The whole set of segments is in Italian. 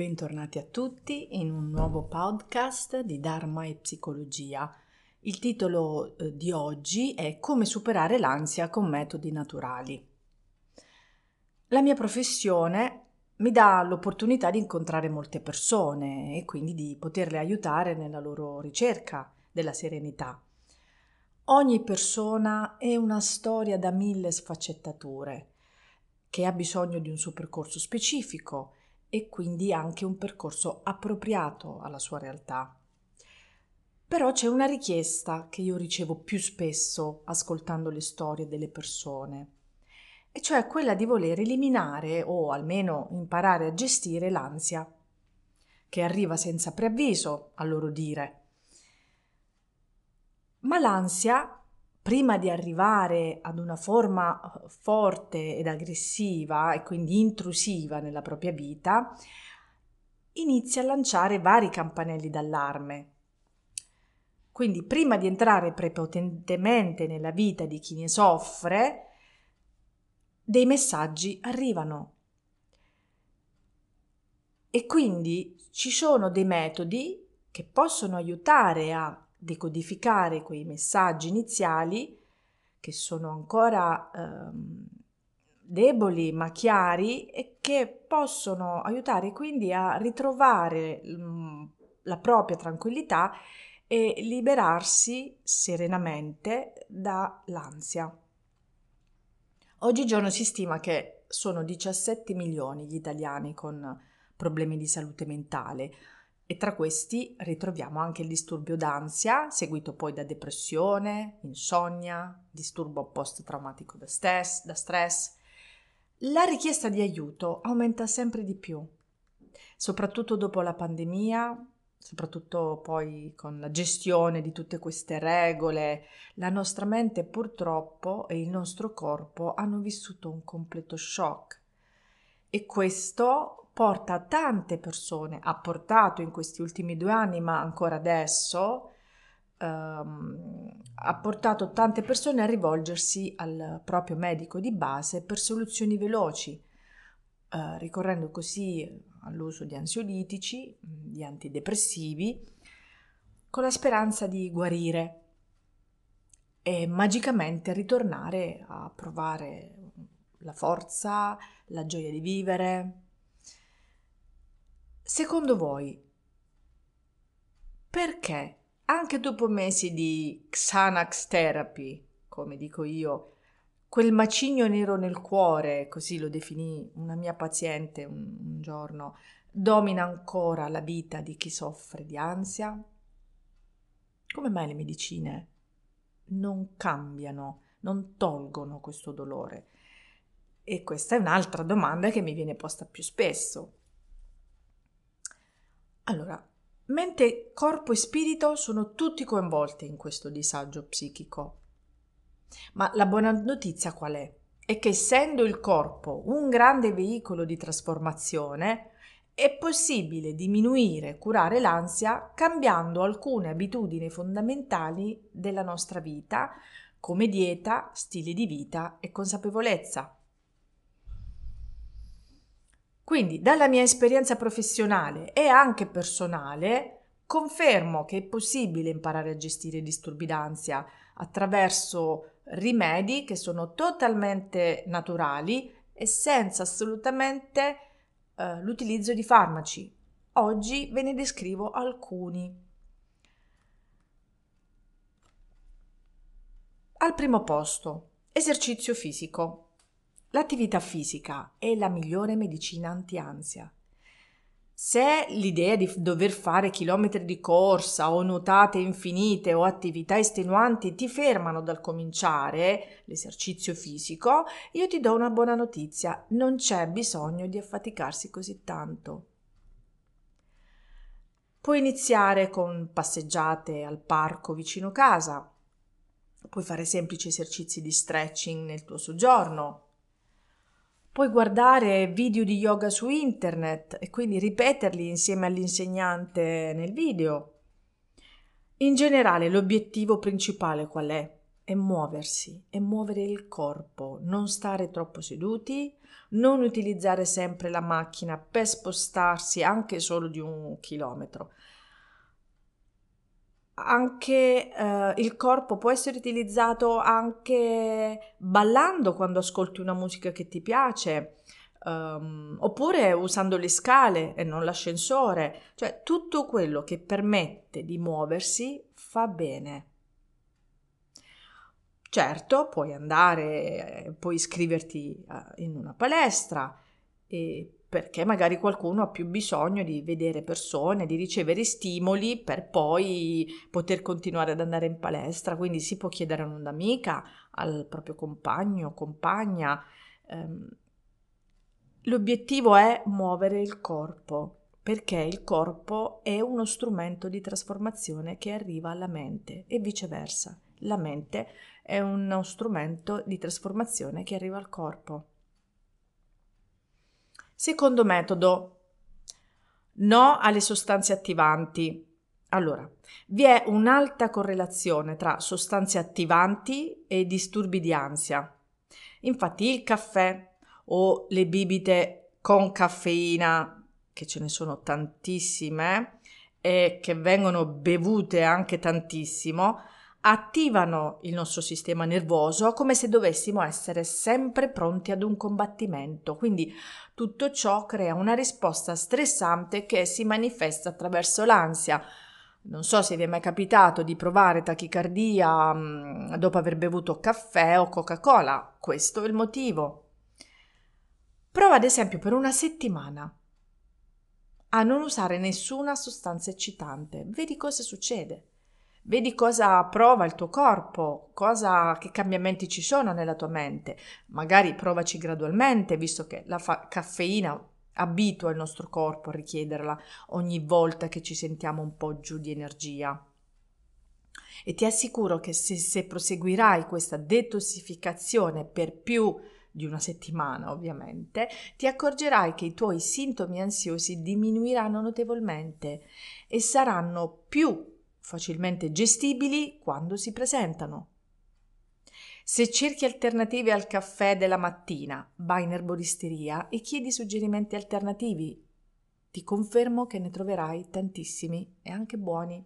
Bentornati a tutti in un nuovo podcast di Dharma e Psicologia. Il titolo eh, di oggi è Come superare l'ansia con metodi naturali. La mia professione mi dà l'opportunità di incontrare molte persone e quindi di poterle aiutare nella loro ricerca della serenità. Ogni persona è una storia da mille sfaccettature che ha bisogno di un suo percorso specifico e quindi anche un percorso appropriato alla sua realtà. Però c'è una richiesta che io ricevo più spesso ascoltando le storie delle persone, e cioè quella di voler eliminare o almeno imparare a gestire l'ansia, che arriva senza preavviso, a loro dire. Ma l'ansia prima di arrivare ad una forma eh, forte ed aggressiva e quindi intrusiva nella propria vita, inizia a lanciare vari campanelli d'allarme. Quindi prima di entrare prepotentemente nella vita di chi ne soffre, dei messaggi arrivano. E quindi ci sono dei metodi che possono aiutare a decodificare quei messaggi iniziali che sono ancora ehm, deboli ma chiari e che possono aiutare quindi a ritrovare mh, mm, la propria tranquillità e liberarsi serenamente dall'ansia. Oggigiorno si stima che sono 17 milioni gli italiani con problemi di salute mentale, e tra questi ritroviamo anche il disturbio d'ansia, seguito poi da depressione, insonnia, disturbo post-traumatico da stress, da stress. La richiesta di aiuto aumenta sempre di più, soprattutto dopo la pandemia, soprattutto poi con la gestione di tutte queste regole, la nostra mente purtroppo e il nostro corpo hanno vissuto un completo shock. E questo porta tante persone, ha portato in questi ultimi due anni, ma ancora adesso, ehm, ha portato tante persone a rivolgersi al proprio medico di base per soluzioni veloci, eh, ricorrendo così all'uso di ansiolitici, di antidepressivi, con la speranza di guarire e magicamente ritornare a provare la forza, la gioia di vivere, Secondo voi, perché anche dopo mesi di Xanax therapy, come dico io, quel macigno nero nel cuore, così lo definì una mia paziente un, un giorno, domina ancora la vita di chi soffre di ansia? Come mai le medicine non cambiano, non tolgono questo dolore? E questa è un'altra domanda che mi viene posta più spesso. Allora, mente, corpo e spirito sono tutti coinvolti in questo disagio psichico. Ma la buona notizia qual è? È che essendo il corpo un grande veicolo di trasformazione, è possibile diminuire e curare l'ansia cambiando alcune abitudini fondamentali della nostra vita, come dieta, stile di vita e consapevolezza. Quindi dalla mia esperienza professionale e anche personale confermo che è possibile imparare a gestire i disturbi d'ansia attraverso rimedi che sono totalmente naturali e senza assolutamente eh, l'utilizzo di farmaci. Oggi ve ne descrivo alcuni. Al primo posto, esercizio fisico. L'attività fisica è la migliore medicina anti-ansia. Se l'idea di dover fare chilometri di corsa o nuotate infinite o attività estenuanti ti fermano dal cominciare l'esercizio fisico, io ti do una buona notizia, non c'è bisogno di affaticarsi così tanto. Puoi iniziare con passeggiate al parco vicino casa, puoi fare semplici esercizi di stretching nel tuo soggiorno, Puoi guardare video di yoga su internet e quindi ripeterli insieme all'insegnante nel video. In generale l'obiettivo principale qual è? È muoversi, è muovere il corpo, non stare troppo seduti, non utilizzare sempre la macchina per spostarsi anche solo di un chilometro. Anche eh, il corpo può essere utilizzato anche ballando quando ascolti una musica che ti piace, um, oppure usando le scale e non l'ascensore, cioè tutto quello che permette di muoversi fa bene. Certo, puoi andare, puoi iscriverti eh, in una palestra perché magari qualcuno ha più bisogno di vedere persone, di ricevere stimoli per poi poter continuare ad andare in palestra. Quindi si può chiedere a un'amica, al proprio compagno, compagna. Ehm, l'obiettivo è muovere il corpo perché il corpo è uno strumento di trasformazione che arriva alla mente e viceversa. La mente è uno strumento di trasformazione che arriva al corpo. Secondo metodo, no alle sostanze attivanti. Allora, vi è un'alta correlazione tra sostanze attivanti e disturbi di ansia. Infatti il caffè o le bibite con caffeina, che ce ne sono tantissime e che vengono bevute anche tantissimo, attivano il nostro sistema nervoso come se dovessimo essere sempre pronti ad un combattimento. Quindi tutto ciò crea una risposta stressante che si manifesta attraverso l'ansia. Non so se vi è mai capitato di provare tachicardia mm, dopo aver bevuto caffè o Coca-Cola. Questo è il motivo. Prova ad esempio per una settimana a non usare nessuna sostanza eccitante. Vedi cosa succede. Vedi cosa prova il tuo corpo, cosa, che cambiamenti ci sono nella tua mente. Magari provaci gradualmente, visto che la fa- caffeina abitua il nostro corpo a richiederla ogni volta che ci sentiamo un po' giù di energia. E ti assicuro che se, se proseguirai questa detossificazione per più di una settimana, ovviamente, ti accorgerai che i tuoi sintomi ansiosi diminuiranno notevolmente e saranno più facilmente gestibili quando si presentano. Se cerchi alternative al caffè della mattina, vai in erboristeria e chiedi suggerimenti alternativi. Ti confermo che ne troverai tantissimi e anche buoni.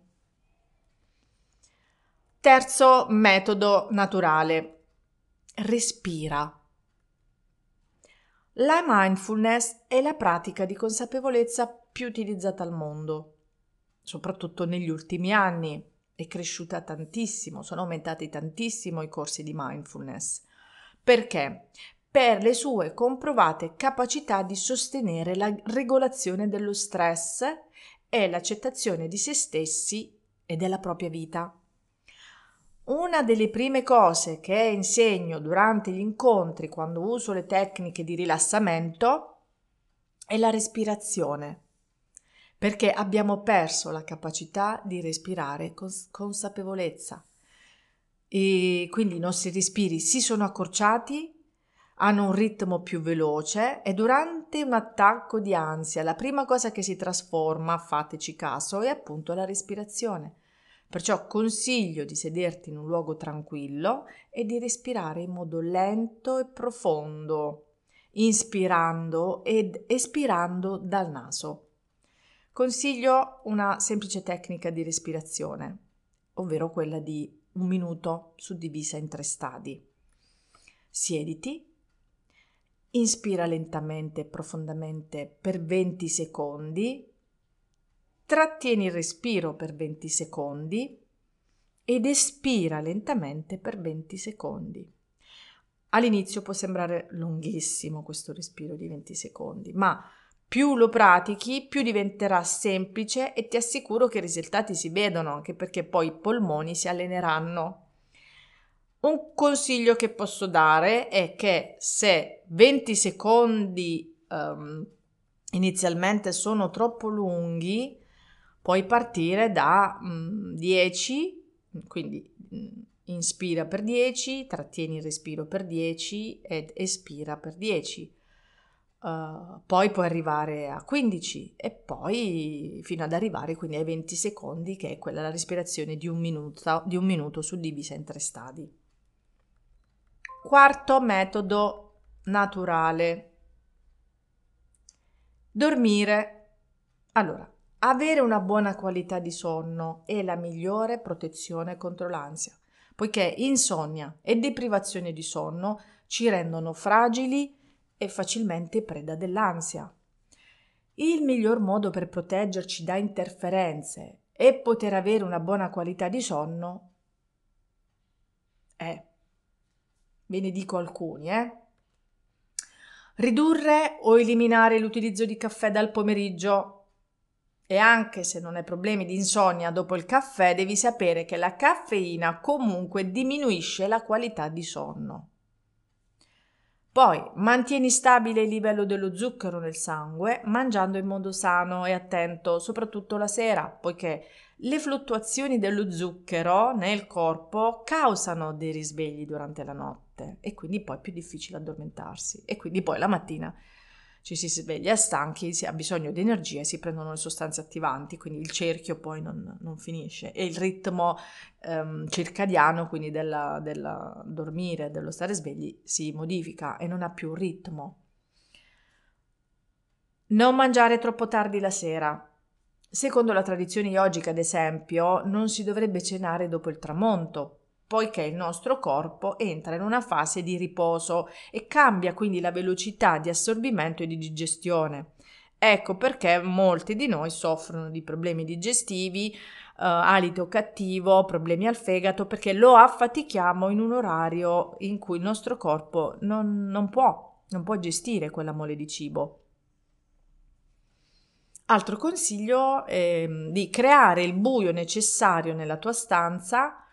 Terzo metodo naturale. Respira. La mindfulness è la pratica di consapevolezza più utilizzata al mondo soprattutto negli ultimi anni, è cresciuta tantissimo, sono aumentati tantissimo i corsi di mindfulness. Perché? Per le sue comprovate capacità di sostenere la regolazione dello stress e l'accettazione di se stessi e della propria vita. Una delle prime cose che insegno durante gli incontri quando uso le tecniche di rilassamento è la respirazione perché abbiamo perso la capacità di respirare con consapevolezza. E quindi i nostri respiri si sono accorciati, hanno un ritmo più veloce e durante un attacco di ansia la prima cosa che si trasforma, fateci caso, è appunto la respirazione. Perciò consiglio di sederti in un luogo tranquillo e di respirare in modo lento e profondo, inspirando ed espirando dal naso. Consiglio una semplice tecnica di respirazione, ovvero quella di un minuto suddivisa in tre stadi. Siediti, inspira lentamente e profondamente per 20 secondi, trattieni il respiro per 20 secondi ed espira lentamente per 20 secondi. All'inizio può sembrare lunghissimo questo respiro di 20 secondi, ma più lo pratichi, più diventerà semplice e ti assicuro che i risultati si vedono, anche perché poi i polmoni si alleneranno. Un consiglio che posso dare è che se 20 secondi um, inizialmente sono troppo lunghi, puoi partire da um, 10, quindi um, inspira per 10, trattieni il respiro per 10 ed espira per 10 Uh, poi puoi arrivare a 15 e poi fino ad arrivare quindi ai 20 secondi che è quella la respirazione di un minuto, di un minuto suddivisa in tre stadi. Quarto metodo naturale. Dormire. Allora, avere una buona qualità di sonno è la migliore protezione contro l'ansia, poiché insonnia e deprivazione di sonno ci rendono fragili e facilmente preda dell'ansia. Il miglior modo per proteggerci da interferenze e poter avere una buona qualità di sonno è, ve ne dico alcuni, eh? Ridurre o eliminare l'utilizzo di caffè dal pomeriggio. E anche se non hai problemi di insonnia dopo il caffè, devi sapere che la caffeina comunque diminuisce la qualità di sonno. Poi mantieni stabile il livello dello zucchero nel sangue mangiando in modo sano e attento, soprattutto la sera, poiché le fluttuazioni dello zucchero nel corpo causano dei risvegli durante la notte e quindi poi è più difficile addormentarsi e quindi poi la mattina ci si sveglia stanchi, si ha bisogno di energia e si prendono le sostanze attivanti, quindi il cerchio poi non, non finisce e il ritmo um, circadiano, quindi della, della dormire, dello stare svegli, si modifica e non ha più ritmo. Non mangiare troppo tardi la sera. Secondo la tradizione yogica, ad esempio, non si dovrebbe cenare dopo il tramonto, poiché il nostro corpo entra in una fase di riposo e cambia quindi la velocità di assorbimento e di digestione. Ecco perché molti di noi soffrono di problemi digestivi, eh, alito cattivo, problemi al fegato, perché lo affatichiamo in un orario in cui il nostro corpo non, non può, non può gestire quella mole di cibo. Altro consiglio è mm, di creare il buio necessario nella tua stanza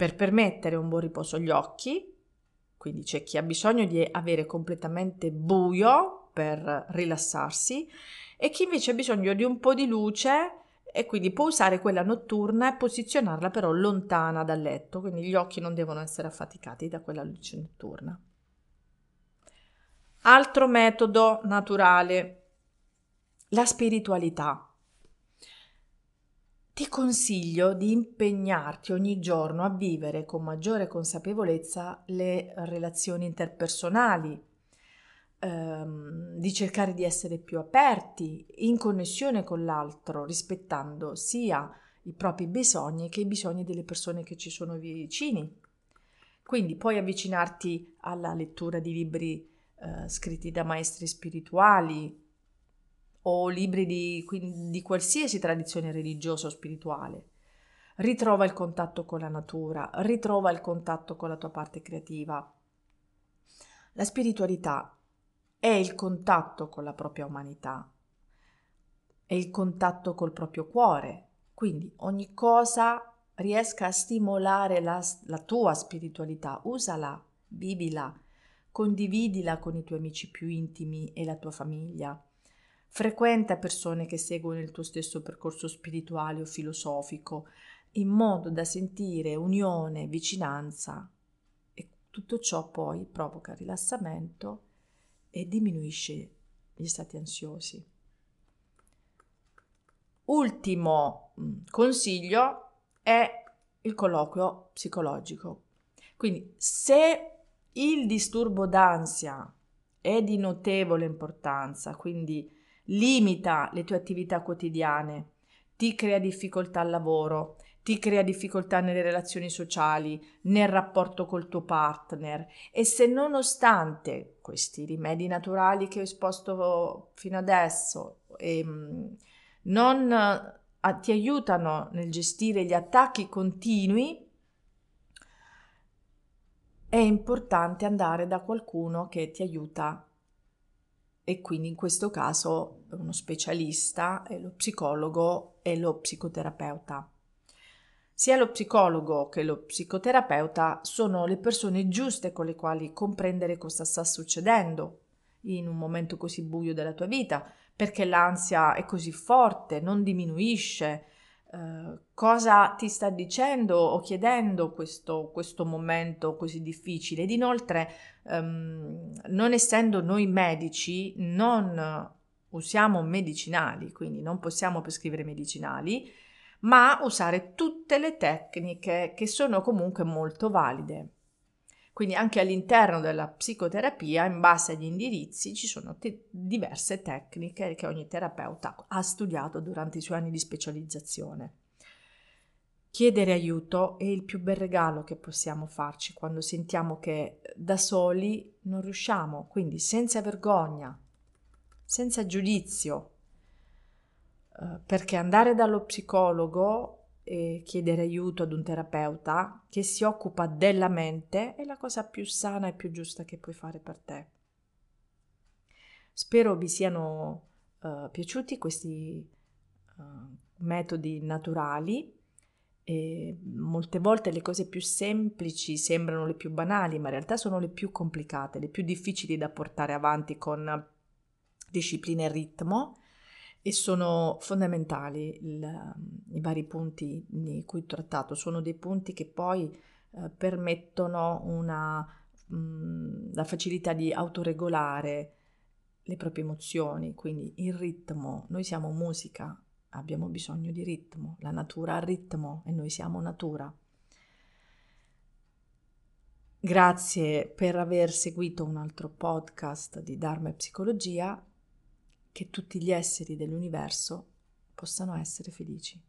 per permettere un buon riposo agli occhi. Quindi c'è chi ha bisogno di avere completamente buio per rilassarsi e chi invece ha bisogno di un po' di luce e quindi può usare quella notturna e posizionarla però lontana dal letto, quindi gli occhi non devono essere affaticati da quella luce notturna. Altro metodo naturale la spiritualità. Ti consiglio di impegnarti ogni giorno a vivere con maggiore consapevolezza le relazioni interpersonali, ehm, di cercare di essere più aperti, in connessione con l'altro, rispettando sia i propri bisogni che i bisogni delle persone che ci sono vicini. Quindi puoi avvicinarti alla lettura di libri eh, scritti da maestri spirituali, o libri di, di qualsiasi tradizione religiosa o spirituale. Ritrova il contatto con la natura, ritrova il contatto con la tua parte creativa. La spiritualità è il contatto con la propria umanità, è il contatto col proprio cuore, quindi ogni cosa riesca a stimolare la, la tua spiritualità, usala, vivila, condividila con i tuoi amici più intimi e la tua famiglia Frequenta persone che seguono il tuo stesso percorso spirituale o filosofico, in modo da sentire unione, vicinanza e tutto ciò poi provoca rilassamento e diminuisce gli stati ansiosi. Ultimo mm, consiglio è il colloquio psicologico. Quindi se il disturbo d'ansia è di notevole importanza, quindi limita le tue attività quotidiane, ti crea difficoltà al lavoro, ti crea difficoltà nelle relazioni sociali, nel rapporto col tuo partner. E se nonostante questi rimedi naturali che ho esposto fino adesso ehm, non a, ti aiutano nel gestire gli attacchi continui, è importante andare da qualcuno che ti aiuta e quindi in questo caso uno specialista è lo psicologo e lo psicoterapeuta. Sia lo psicologo che lo psicoterapeuta sono le persone giuste con le quali comprendere cosa sta succedendo in un momento così buio della tua vita, perché l'ansia è così forte, non diminuisce, eh, cosa ti sta dicendo o chiedendo questo, questo momento così difficile? Ed inoltre um, non essendo noi medici non usiamo medicinali quindi non possiamo prescrivere medicinali ma usare tutte le tecniche che sono comunque molto valide Quindi anche all'interno della psicoterapia, in base agli indirizzi, ci sono te- diverse tecniche che ogni terapeuta ha studiato durante i suoi anni di specializzazione. Chiedere aiuto è il più bel regalo che possiamo farci quando sentiamo che da soli non riusciamo, quindi senza vergogna, senza giudizio, eh, perché andare dallo psicologo e chiedere aiuto ad un terapeuta che si occupa della mente è la cosa più sana e più giusta che puoi fare per te. Spero vi siano uh, piaciuti questi uh, metodi naturali. E molte volte le cose più semplici sembrano le più banali, ma in realtà sono le più complicate, le più difficili da portare avanti con disciplina e ritmo e sono fondamentali il, i vari punti di cui ho trattato, sono dei punti che poi eh, permettono una, mh, mm, la facilità di autoregolare le proprie emozioni, quindi il ritmo, noi siamo musica, abbiamo bisogno di ritmo, la natura ha ritmo e noi siamo natura. Grazie per aver seguito un altro podcast di Dharma e Psicologia che tutti gli esseri dell'universo possano essere felici.